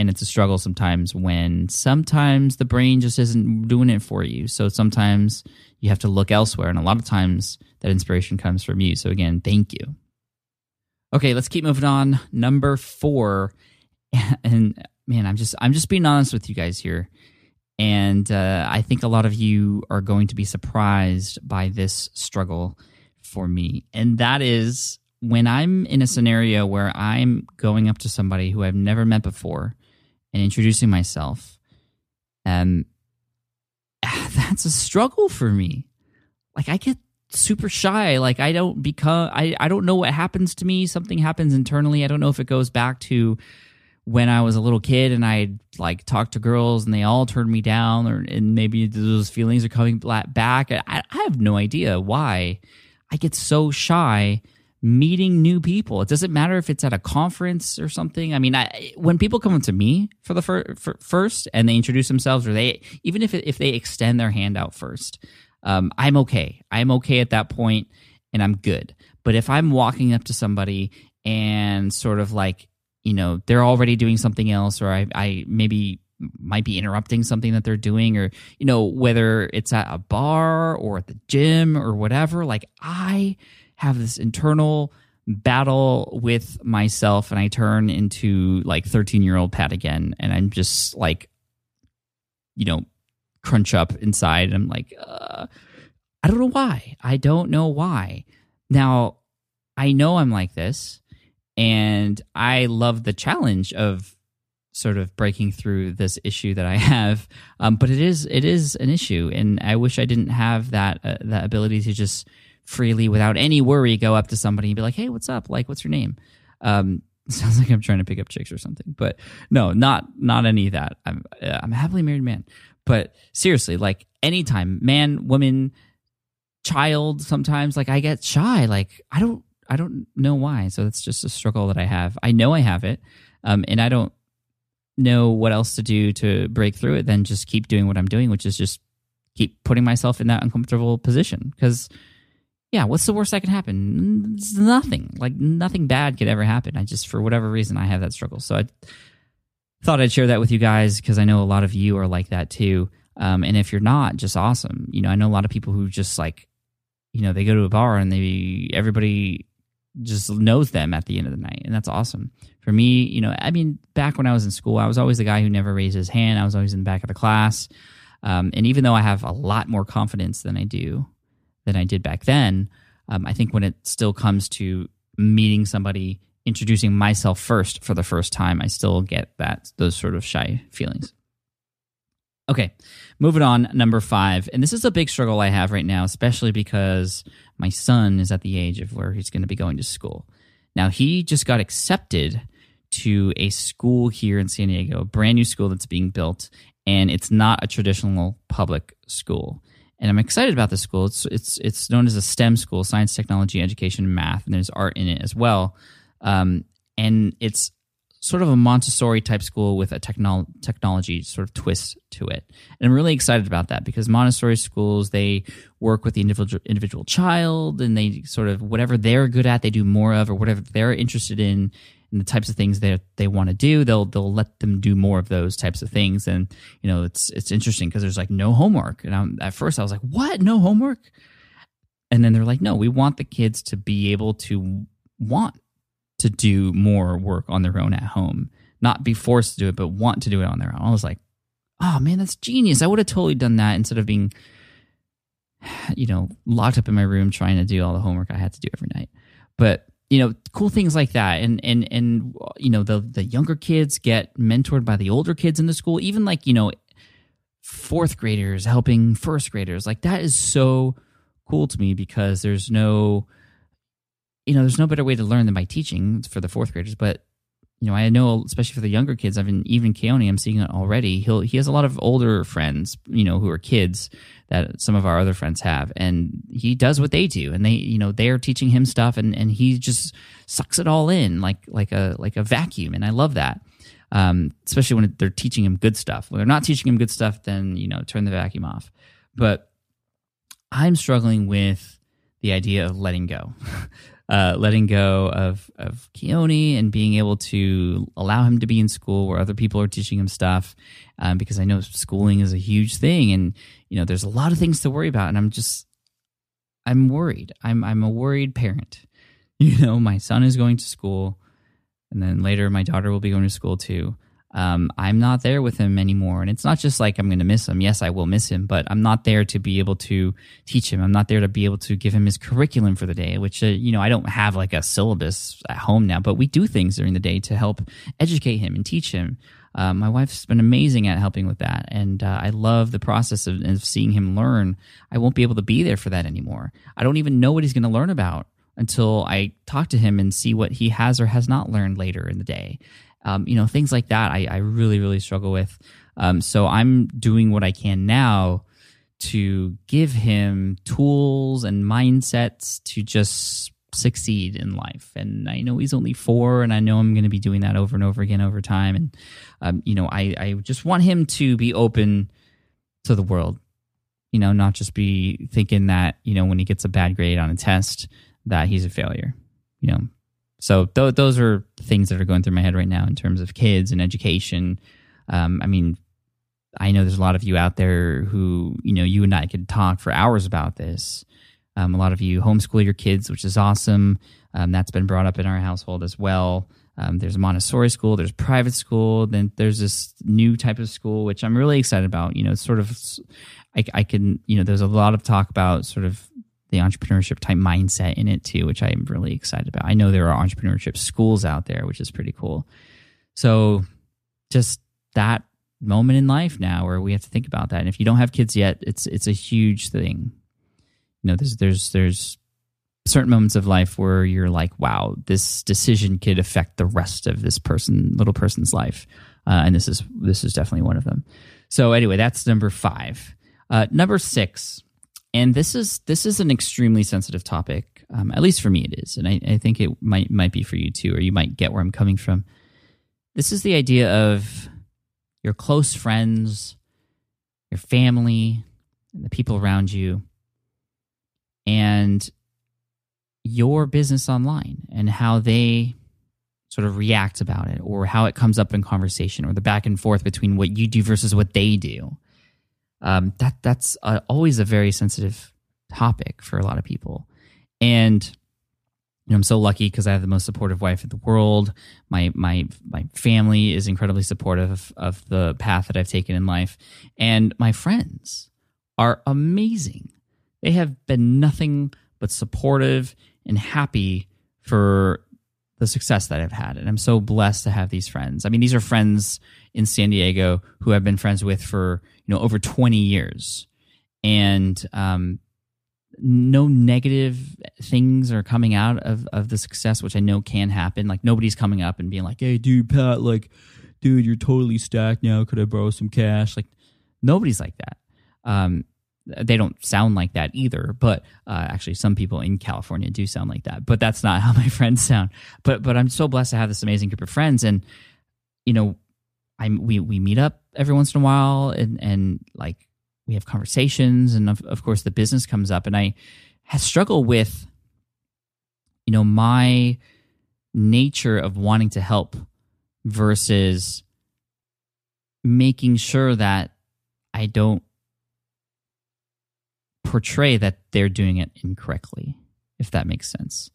And it's a struggle sometimes when sometimes the brain just isn't doing it for you. So sometimes you have to look elsewhere. And a lot of times that inspiration comes from you. So again, thank you. Okay, let's keep moving on. Number four. (laughs) And man, I'm just I'm just being honest with you guys here. And uh, I think a lot of you are going to be surprised by this struggle for me. And that is when I'm in a scenario where I'm going up to somebody who I've never met before and introducing myself, um, that's a struggle for me. Like I get super shy. Like I don't become I, I don't know what happens to me. Something happens internally. I don't know if it goes back to when I was a little kid and I like talked to girls and they all turned me down or and maybe those feelings are coming back. I, I have no idea why I get so shy meeting new people. It doesn't matter if it's at a conference or something. I mean, I, when people come to me for the fir- for first and they introduce themselves, or they even if if they extend their hand out first, um, I'm okay. I'm okay at that point, and I'm good. But if I'm walking up to somebody and sort of like you know they're already doing something else, or I, I maybe might be interrupting something that they're doing or you know whether it's at a bar or at the gym or whatever like i have this internal battle with myself and I turn into like 13 year old Pat again. And I'm just like, you know, crunch up inside. I'm like, uh, I don't know why. I don't know why. Now, I know I'm like this, and I love the challenge of sort of breaking through this issue that I have. Um, but it is it is an issue, and I wish I didn't have that uh, that ability to just freely without any worry go up to somebody and be like, "Hey, what's up? Like, what's your name?" Um, (laughs) sounds like I'm trying to pick up chicks or something, but no, not not any of that. I'm uh, I'm a happily married man, but seriously, like anytime, man, woman, child, sometimes like I get shy. Like I don't I don't know why. So that's just a struggle that I have. I know I have it, um, and I don't know what else to do to break through it than just keep doing what I'm doing, which is just keep putting myself in that uncomfortable position because yeah, what's the worst that can happen? It's nothing. Like nothing bad could ever happen. I just, for whatever reason, I have that struggle. So I thought I'd share that with you guys because I know a lot of you are like that too. Um, and if you're not, just awesome. You know, I know a lot of people who just like, you know, they go to a bar and they everybody just knows them at the end of the night, and that's awesome. For me, you know, I mean, back when I was in school, I was always the guy who never raised his hand. I was always in the back of the class. Um, and even though I have a lot more confidence than I do than I did back then. Um, I think when it still comes to meeting somebody, introducing myself first for the first time, I still get that those sort of shy feelings. Okay, moving on. Number five, and this is a big struggle I have right now, especially because my son is at the age of where he's going to be going to school. Now he just got accepted to a school here in San Diego, a brand new school that's being built, and it's not a traditional public school and I'm excited about this school. It's it's it's known as a STEM school: science, technology, education, math, and there's art in it as well. Um, and it's sort of a Montessori type school with a technol- technology sort of twist to it. And I'm really excited about that because Montessori schools they work with the individual individual child, and they sort of whatever they're good at, they do more of, or whatever they're interested in and the types of things they they want to do, they'll they'll let them do more of those types of things. And you know, it's it's interesting because there's like no homework. And I'm, at first I was like, what? No homework? And then they're like, no, we want the kids to be able to want to do more work on their own at home, not be forced to do it, but want to do it on their own. I was like, oh man, that's genius. I would have totally done that instead of being, (sighs) you know, locked up in my room trying to do all the homework I had to do every night. But you know cool things like that. And and and you know the the younger kids get mentored by the older kids in the school even like you know fourth graders helping first graders. Like that is so cool to me because there's no you know there's no better way to learn than by teaching for the fourth graders. But you know, I know, especially for the younger kids, I've been even Keoni, I'm seeing it already. He'll he has a lot of older friends, you know, who are kids that some of our other friends have, and he does what they do, and they, you know, they are teaching him stuff, and and he just sucks it all in like like a like a vacuum, and I love that. Um, especially when they're teaching him good stuff. When they're not teaching him good stuff, then you know, turn the vacuum off. But I'm struggling with the idea of letting go. (laughs) uh, letting go of of Keoni and being able to allow him to be in school where other people are teaching him stuff, um, because I know schooling is a huge thing, and you know there's a lot of things to worry about, and I'm just I'm worried. I'm I'm a worried parent. (laughs) You know, my son is going to school, and then later my daughter will be going to school too um, I'm not there with him anymore. And it's not just like I'm going to miss him. Yes, I will miss him, but I'm not there to be able to teach him. I'm not there to be able to give him his curriculum for the day, which, uh, you know, I don't have like a syllabus at home now, but we do things during the day to help educate him and teach him. Uh, my wife's been amazing at helping with that. And uh, I love the process of, of seeing him learn. I won't be able to be there for that anymore. I don't even know what he's going to learn about until I talk to him and see what he has or has not learned later in the day. Um, you know, things like that I, I really, really struggle with. Um, so I'm doing what I can now to give him tools and mindsets to just succeed in life. And I know he's only four, and I know I'm going to be doing that over and over again over time. And, um, you know, I, I just want him to be open to the world, you know, not just be thinking that, you know, when he gets a bad grade on a test, that he's a failure. You know, so th- those are things that are going through my head right now in terms of kids and education. Um, I mean, I know there's a lot of you out there who, you know, you and I could talk for hours about this. Um, a lot of you homeschool your kids, which is awesome. Um, that's been brought up in our household as well. Um, there's Montessori school, there's private school, then there's this new type of school, which I'm really excited about. You know, sort of, I, I can, you know, there's a lot of talk about sort of the entrepreneurship type mindset in it too, which I'm really excited about. I know there are entrepreneurship schools out there, which is pretty cool. So just that moment in life now where we have to think about that. And if you don't have kids yet, it's it's a huge thing. You know, there's there's there's certain moments of life where you're like, wow, this decision could affect the rest of this person, little person's life. Uh, and this is this is definitely one of them. So anyway, that's number five. Uh, number six and this is this is an extremely sensitive topic. Um, at least for me, it is, and I, I think it might might be for you too, or you might get where I'm coming from. This is the idea of your close friends, your family, and the people around you, and your business online and how they sort of react about it or how it comes up in conversation or the back and forth between what you do versus what they do um, that that's always a very sensitive topic for a lot of people. And you know, I'm so lucky because I have the most supportive wife in the world. My my my family is incredibly supportive of, of the path that I've taken in life, and my friends are amazing. They have been nothing but supportive and happy for the success that I've had. And I'm so blessed to have these friends. I mean, these are friends in San Diego who I've been friends with for, know, over 20 years. And um, no negative things are coming out of, of the success, which I know can happen. Like nobody's coming up and being like, hey, dude, Pat, like, dude, you're totally stacked now. Could I borrow some cash? Like, nobody's like that. Um, they don't sound like that either but uh, actually some people in california do sound like that but that's not how my (laughs) friends sound but but i'm so blessed to have this amazing group of friends and you know i'm we we meet up every once in a while and and like we have conversations and of, of course the business comes up and i struggle with you know my nature of wanting to help versus making sure that i don't portray that they're doing it incorrectly, if that makes sense.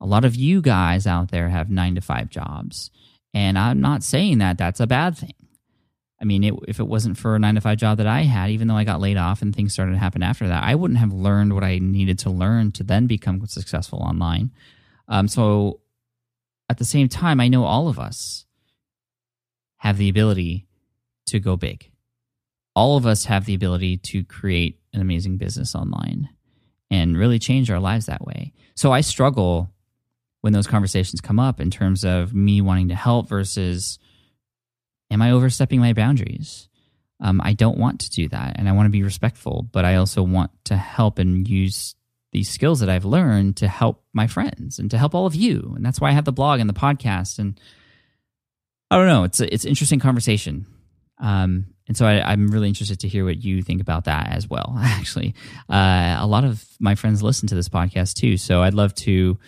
A lot of you guys out there have nine to five jobs, and I'm not saying that that's a bad thing. I mean, it, if it wasn't for a nine to five job that I had, even though I got laid off and things started to happen after that, I wouldn't have learned what I needed to learn to then become successful online. Um, so at the same time, I know all of us have the ability to go big. All of us have the ability to create an amazing business online and really change our lives that way. So I struggle when those conversations come up in terms of me wanting to help versus am I overstepping my boundaries? Um, I don't want to do that, and I want to be respectful, but I also want to help and use these skills that I've learned to help my friends and to help all of you. And that's why I have the blog and the podcast. And I don't know, it's it's interesting conversation. Um, and so I, am really interested to hear what you think about that as well. (laughs) Actually, uh, a lot of my friends listen to this podcast too, so I'd love to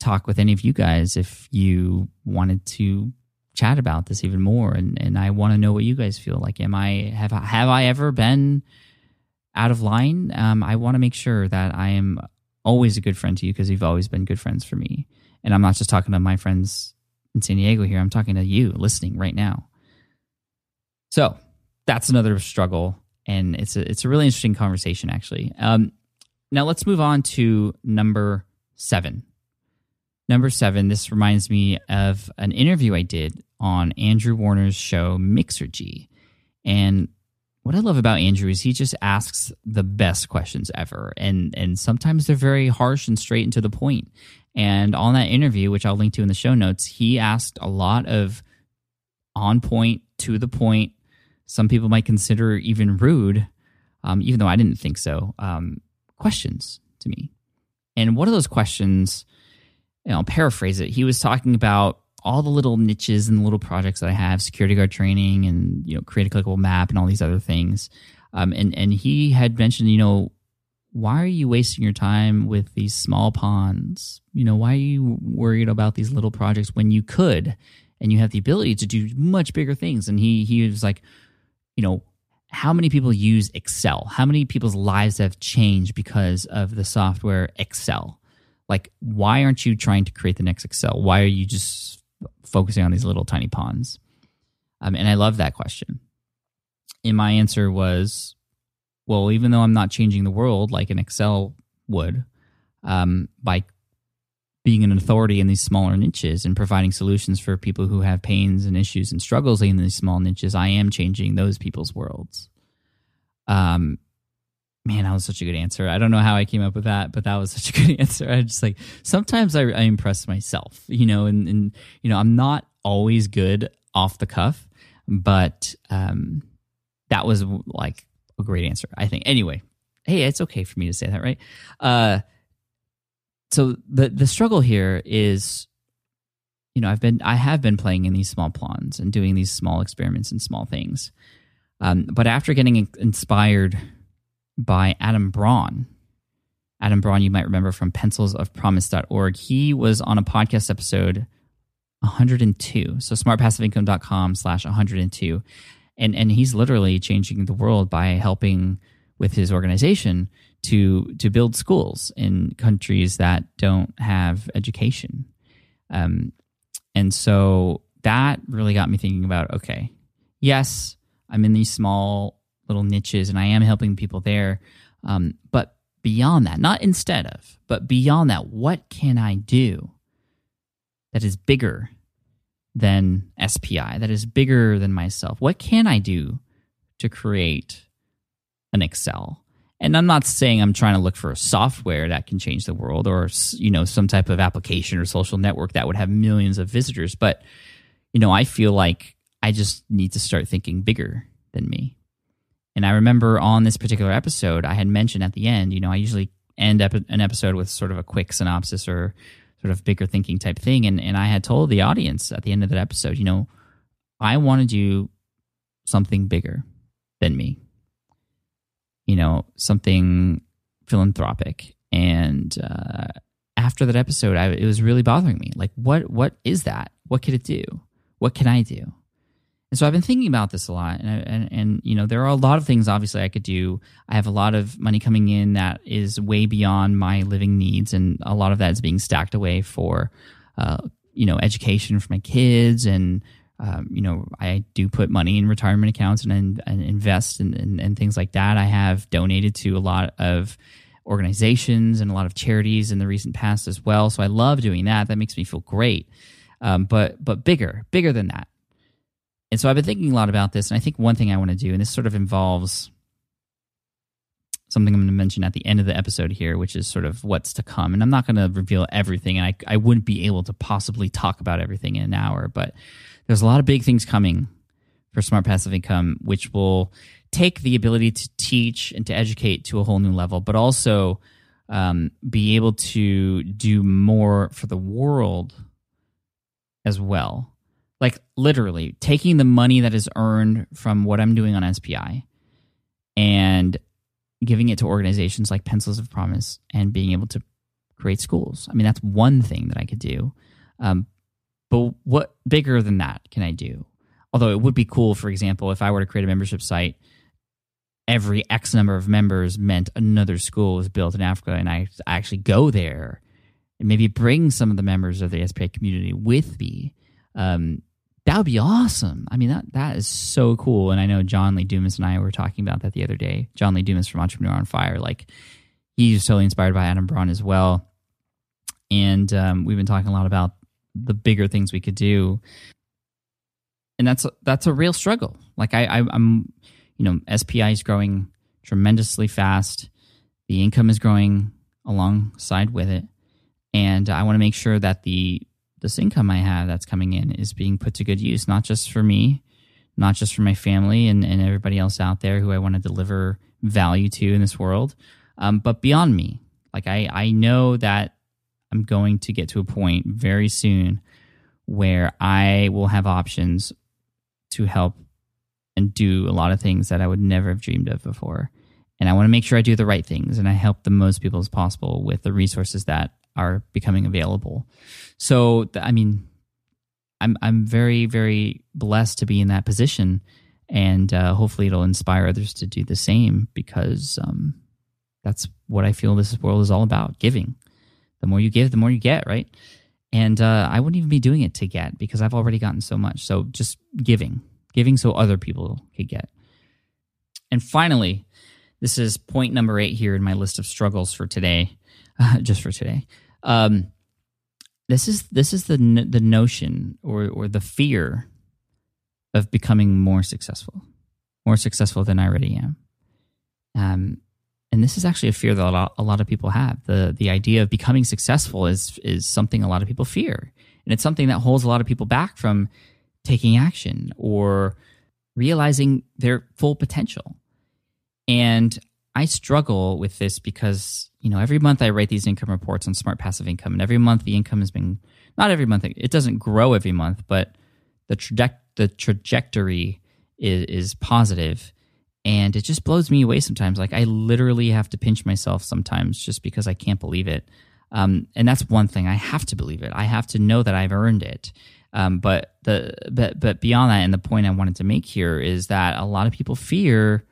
talk with any of you guys if you wanted to chat about this even more. And and I want to know what you guys feel like. Am I have have I ever been out of line? Um, I want to make sure that I am always a good friend to you because you've always been good friends for me. And I'm not just talking to my friends in San Diego here. I'm talking to you listening right now. So that's another struggle, and it's a it's a really interesting conversation actually. Um, now let's move on to number seven. Number seven. This reminds me of an interview I did on Andrew Warner's show Mixergy, and what I love about Andrew is he just asks the best questions ever, and and sometimes they're very harsh and straight and to the point. And on that interview, which I'll link to in the show notes, he asked a lot of on point, to the point some people might consider even rude, um, even though I didn't think so, um, questions to me. And one of those questions, you know, I'll paraphrase it. He was talking about all the little niches and the little projects that I have, security guard training and, you know, create a clickable map and all these other things. Um, and, and he had mentioned, you know, why are you wasting your time with these small ponds? You know, why are you worried about these little projects when you could and you have the ability to do much bigger things? And he, he was like, you know, how many people use Excel? How many people's lives have changed because of the software Excel? Like, why aren't you trying to create the next Excel? Why are you just focusing on these little tiny pawns? Um, and I love that question. And my answer was, well, even though I'm not changing the world like an Excel would, um, by being an authority in these smaller niches and providing solutions for people who have pains and issues and struggles in these small niches, I am changing those people's worlds. Um, man, that was such a good answer. I don't know how I came up with that, but that was (laughs) such a good answer. I just like sometimes I, I impress myself, you know, and, and you know I'm not always good off the cuff, but um, that was like a great answer. I think. Anyway, hey, it's okay for me to say that, right? Uh, so the the struggle here is you know i've been i have been playing in these small ponds and doing these small experiments and small things um, but after getting inspired by adam braun. Adam braun you might remember from pencilsofpromise.org he was on a podcast episode 102 so smartpassiveincome.com slash 102 and and he's literally changing the world by helping with his organization to to build schools in countries that don't have education. Um, and so that really got me thinking about okay, yes, I'm in these small little niches and I am helping people there. Um, but beyond that, not instead of, but beyond that, what can I do that is bigger than SPI, that is bigger than myself? What can I do to create an Excel? and i'm not saying i'm trying to look for a software that can change the world or you know some type of application or social network that would have millions of visitors but you know i feel like i just need to start thinking bigger than me and i remember on this particular episode i had mentioned at the end you know i usually end up an episode with sort of a quick synopsis or sort of bigger thinking type thing and, and i had told the audience at the end of that episode you know i want to do something bigger than me you know, something philanthropic. And uh, after that episode, I, it was really bothering me. Like, what what is that? What could it do? What can I do? And so I've been thinking about this a lot, and, and, and you know there are a lot of things obviously I could do. I have a lot of money coming in that is way beyond my living needs, and a lot of that is being stacked away for, uh, you know, education for my kids and um, you know, I do put money in retirement accounts and, and invest and in, in, things like that. I have donated to a lot of organizations and a lot of charities in the recent past as well. So I love doing that. That makes me feel great. Um, but but bigger, bigger than that. And so I've been thinking a lot about this, and I think one thing I want to do, and this sort of involves something I'm going to mention at the end of the episode here, which is sort of what's to come. And I'm not going to reveal everything, and I, I wouldn't be able to possibly talk about everything in an hour, but there's a lot of big things coming for Smart Passive Income, which will take the ability to teach and to educate to a whole new level, but also um, be able to do more for the world as well. Like literally taking the money that is earned from what I'm doing on SPI and giving it to organizations like Pencils of Promise and being able to create schools. I mean, that's one thing that I could do. Um, but what bigger than that can I do? Although it would be cool, for example, if I were to create a membership site, every X number of members meant another school was built in Africa, and I actually go there and maybe bring some of the members of the SPI community with me. Um, that would be awesome. I mean, that that is so cool. And I know John Lee Dumas and I were talking about that the other day. John Lee Dumas from Entrepreneur on Fire, like he's totally inspired by Adam Braun as well. And um, we've been talking a lot about the bigger things we could do, and that's that's a real struggle. Like I, I I'm, you know, SPI is growing tremendously fast. The income is growing alongside with it, and I want to make sure that the this income I have that's coming in is being put to good use, not just for me, not just for my family and, and everybody else out there who I want to deliver value to in this world, um, but beyond me. Like I, I know that I'm going to get to a point very soon where I will have options to help and do a lot of things that I would never have dreamed of before. And I want to make sure I do the right things and I help the most people as possible with the resources that are becoming available. So, I mean, I'm I'm very very blessed to be in that position, and uh, hopefully it'll inspire others to do the same because um, that's what I feel this world is all about: giving. The more you give, the more you get, right? And uh, I wouldn't even be doing it to get because I've already gotten so much. So just giving, giving so other people could get. And finally, this is point number eight here in my list of struggles for today, uh, (laughs) just for today. Um, this is this is the the notion or or the fear of becoming more successful, more successful than I already am. Um, and this is actually a fear that a lot, a lot of people have. the The idea of becoming successful is is something a lot of people fear, and it's something that holds a lot of people back from taking action or realizing their full potential. And I struggle with this because you know every month I write these income reports on Smart Passive Income, and every month the income has been not every month it doesn't grow every month, but the traje- the trajectory is, is positive, and it just blows me away sometimes. Like I literally have to pinch myself sometimes just because I can't believe it. Um, and that's one thing I have to believe it. I have to know that I've earned it. Um, but the but but beyond that, and the point I wanted to make here is that a lot of people fear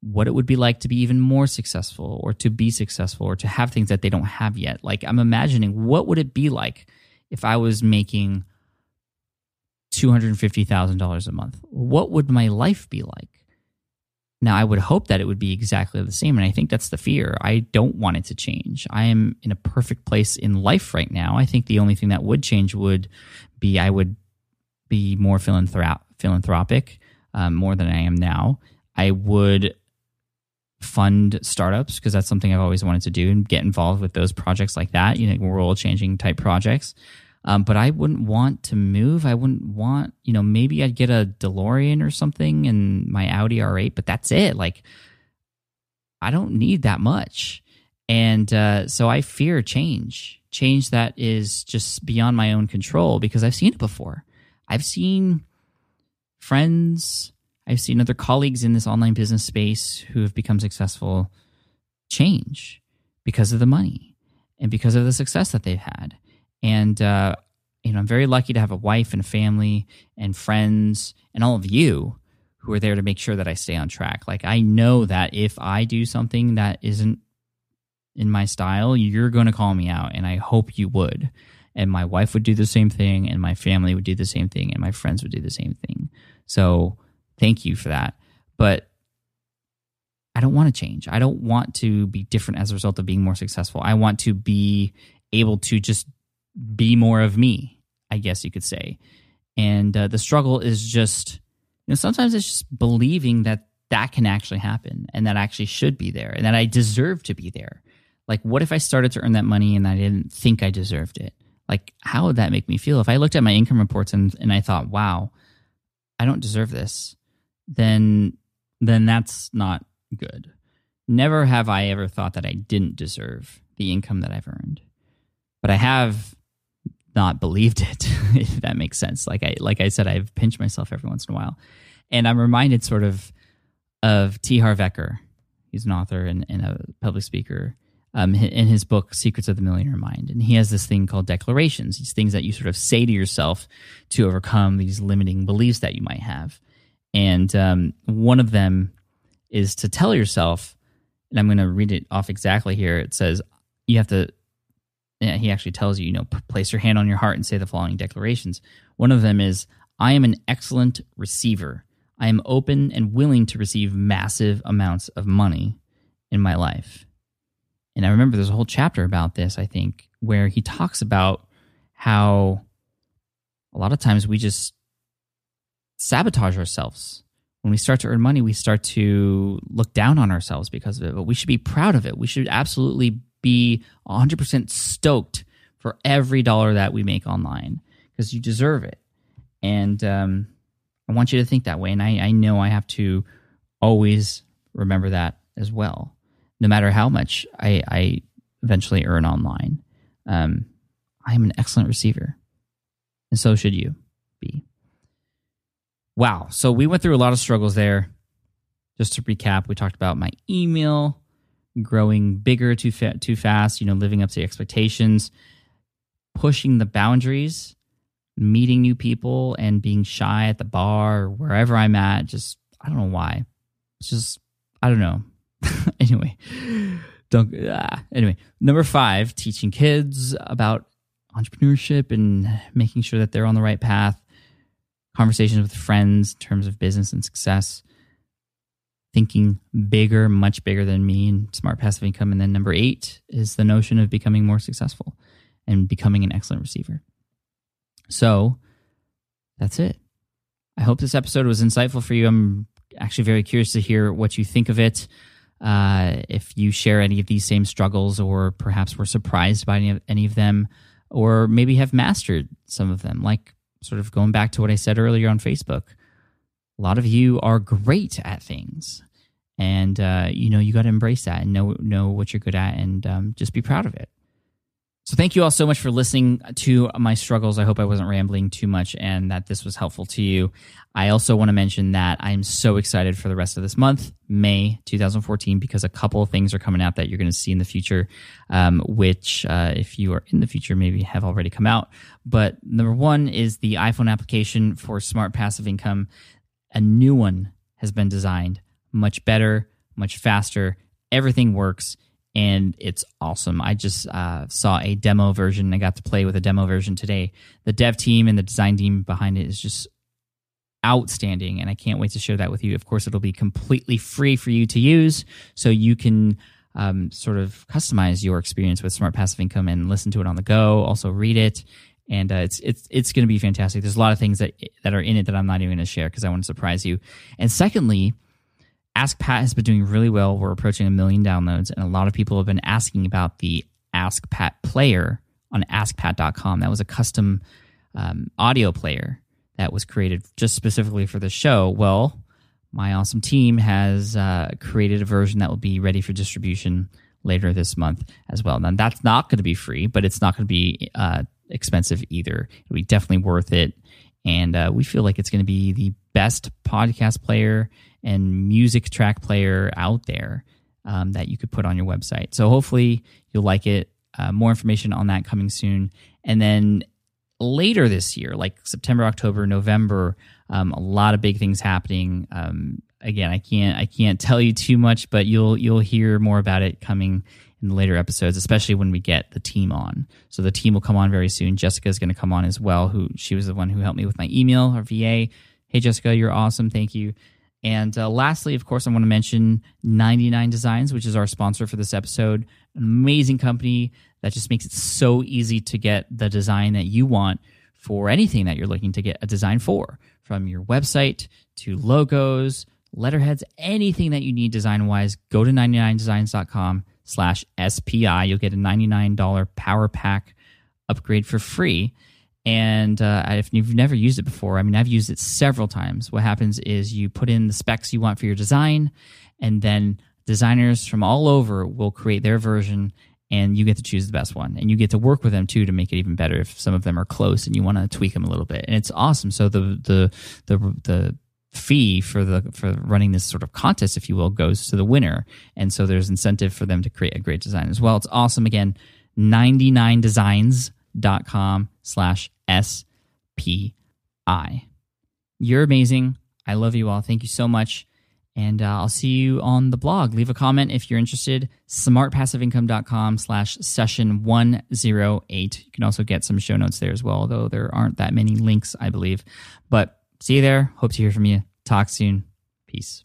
what it would be like to be even more successful or to be successful or to have things that they don't have yet. Like I'm imagining what would it be like if I was making $250,000 a month? What would my life be like? Now, I would hope that it would be exactly the same. And I think that's the fear. I don't want it to change. I am in a perfect place in life right now. I think the only thing that would change would be I would be more philanthrop- philanthropic um, more than I am now. I would fund startups because that's something I've always wanted to do and get involved with those projects like that, you know, world changing type projects. Um, but I wouldn't want to move. I wouldn't want, you know, maybe I'd get a DeLorean or something and my Audi R8, but that's it. Like, I don't need that much. And uh, so I fear change, change that is just beyond my own control because I've seen it before. I've seen friends, I've seen other colleagues in this online business space who have become successful change because of the money and because of the success that they've had. And, uh, you know, I'm very lucky to have a wife and family and friends and all of you who are there to make sure that I stay on track. Like, I know that if I do something that isn't in my style, you're going to call me out, and I hope you would. And my wife would do the same thing, and my family would do the same thing, and my friends would do the same thing. So, Thank you for that. But I don't want to change. I don't want to be different as a result of being more successful. I want to be able to just be more of me, I guess you could say. And uh, the struggle is just, you know, sometimes it's just believing that that can actually happen and that actually should be there and that I deserve to be there. Like, what if I started to earn that money and I didn't think I deserved it? Like, how would that make me feel? If I looked at my income reports and, and I thought, wow, I don't deserve this, then then that's not good. Never have I ever thought that I didn't deserve the income that I've earned. But I have not believed it, (laughs) if that makes sense. Like I like I said, I've pinched myself every once in a while. And I'm reminded sort of of T. Harv Eker. He's an author and, and a public speaker. Um, in his book Secrets of the Millionaire Mind, and he has this thing called declarations. These things that you sort of say to yourself to overcome these limiting beliefs that you might have. And um, one of them is to tell yourself, and I'm going to read it off exactly here. It says, you have to, yeah, he actually tells you, you know, place your hand on your heart and say the following declarations. One of them is, I am an excellent receiver. I am open and willing to receive massive amounts of money in my life. And I remember there's a whole chapter about this, I think, where he talks about how a lot of times we just sabotage ourselves. When we start to earn money, we start to look down on ourselves because of it, but we should be proud of it. We should absolutely be 100% stoked for every dollar that we make online because you deserve it. And um, I want you to think that way. And I, I know I have to always remember that as well, no matter how much I, I eventually earn online. Um, I am an excellent receiver, and so should you be. Wow. So we went through a lot of struggles there. Just to recap, we talked about my email growing bigger too fa- too fast, you know, living up to expectations, pushing the boundaries, meeting new people and being shy at the bar or wherever I'm at, just I don't know why. It's just I don't know. (laughs) anyway, don't ah. anyway, number 5, teaching kids about entrepreneurship and making sure that they're on the right path conversations with friends in terms of business and success, thinking bigger, much bigger than me, and smart passive income. And then number eight is the notion of becoming more successful and becoming an excellent receiver. So that's it. I hope this episode was insightful for you. I'm actually very curious to hear what you think of it. Uh, if you share any of these same struggles, or perhaps were surprised by any of, any of them, or maybe have mastered some of them, like sort of going back to what I said earlier on Facebook, a lot of you are great at things, and uh, you know you got to embrace that and know know what you're good at, and um, just be proud of it. So thank you all so much for listening to my struggles. I hope I wasn't rambling too much and that this was helpful to you. I also want to mention that I'm so excited for the rest of this month, May 2014, because a couple of things are coming out that you're going to see in the future, um, which, uh, if you are in the future, maybe have already come out. But number one is the iPhone application for smart passive income. A new one has been designed, much better, much faster. Everything works and it's awesome. I just uh, saw a demo version. I got to play with a demo version today. The dev team and the design team behind it is just outstanding, and I can't wait to share that with you. Of course, it'll be completely free for you to use, so you can um, sort of customize your experience with Smart Passive Income and listen to it on the go. Also, read it. And uh, it's it's it's going to be fantastic. There's a lot of things that that are in it that I'm not even going to share because I want to surprise you. And secondly, Ask Pat has been doing really well. We're approaching a million downloads, and a lot of people have been asking about the Ask Pat player on AskPat.com. That was a custom um, audio player that was created just specifically for the show. Well, my awesome team has uh, created a version that will be ready for distribution later this month as well. Now, that's not going to be free, but it's not going to be uh, expensive either. It'll be definitely worth it. And uh, we feel like it's going to be the best podcast player and music track player out there um, that you could put on your website. So hopefully you'll like it. Uh, more information on that coming soon. And then later this year, like September, October, November, um, a lot of big things happening. Um, again, I can't I can't (laughs) tell you too much, but you'll you'll hear more about it coming in later episodes, especially when we get the team on. So the team will come on very soon. Jessica is going to come on as well. Who she was the one who helped me with my email, our VA. Hey Jessica, you're awesome. Thank you. And uh, lastly, of course, I want to mention 99 Designs, which is our sponsor for this episode. An amazing company that just makes it so easy to get the design that you want for anything that you're looking to get a design for, from your website to logos letterheads, anything that you need design wise, go to 99designs.com slash SPI. You'll get a $99 power pack upgrade for free. And uh, if you've never used it before, I mean, I've used it several times. What happens is you put in the specs you want for your design, and then designers from all over will create their version, and you get to choose the best one. And you get to work with them too to make it even better if some of them are close and you want to tweak them a little bit. And it's awesome. So the the the the fee for the for running this sort of contest, if you will, goes to the winner. And so there's incentive for them to create a great design as well. It's awesome. Again, 99designs.com slash SPI. You're amazing. I love you all. Thank you so much. And uh, I'll see you on the blog. Leave a comment if you're interested. smartpassiveincome.com slash session 108. You can also get some show notes there as well, though there aren't that many links, I believe. But see you there. Hope to hear from you. Talk soon. Peace.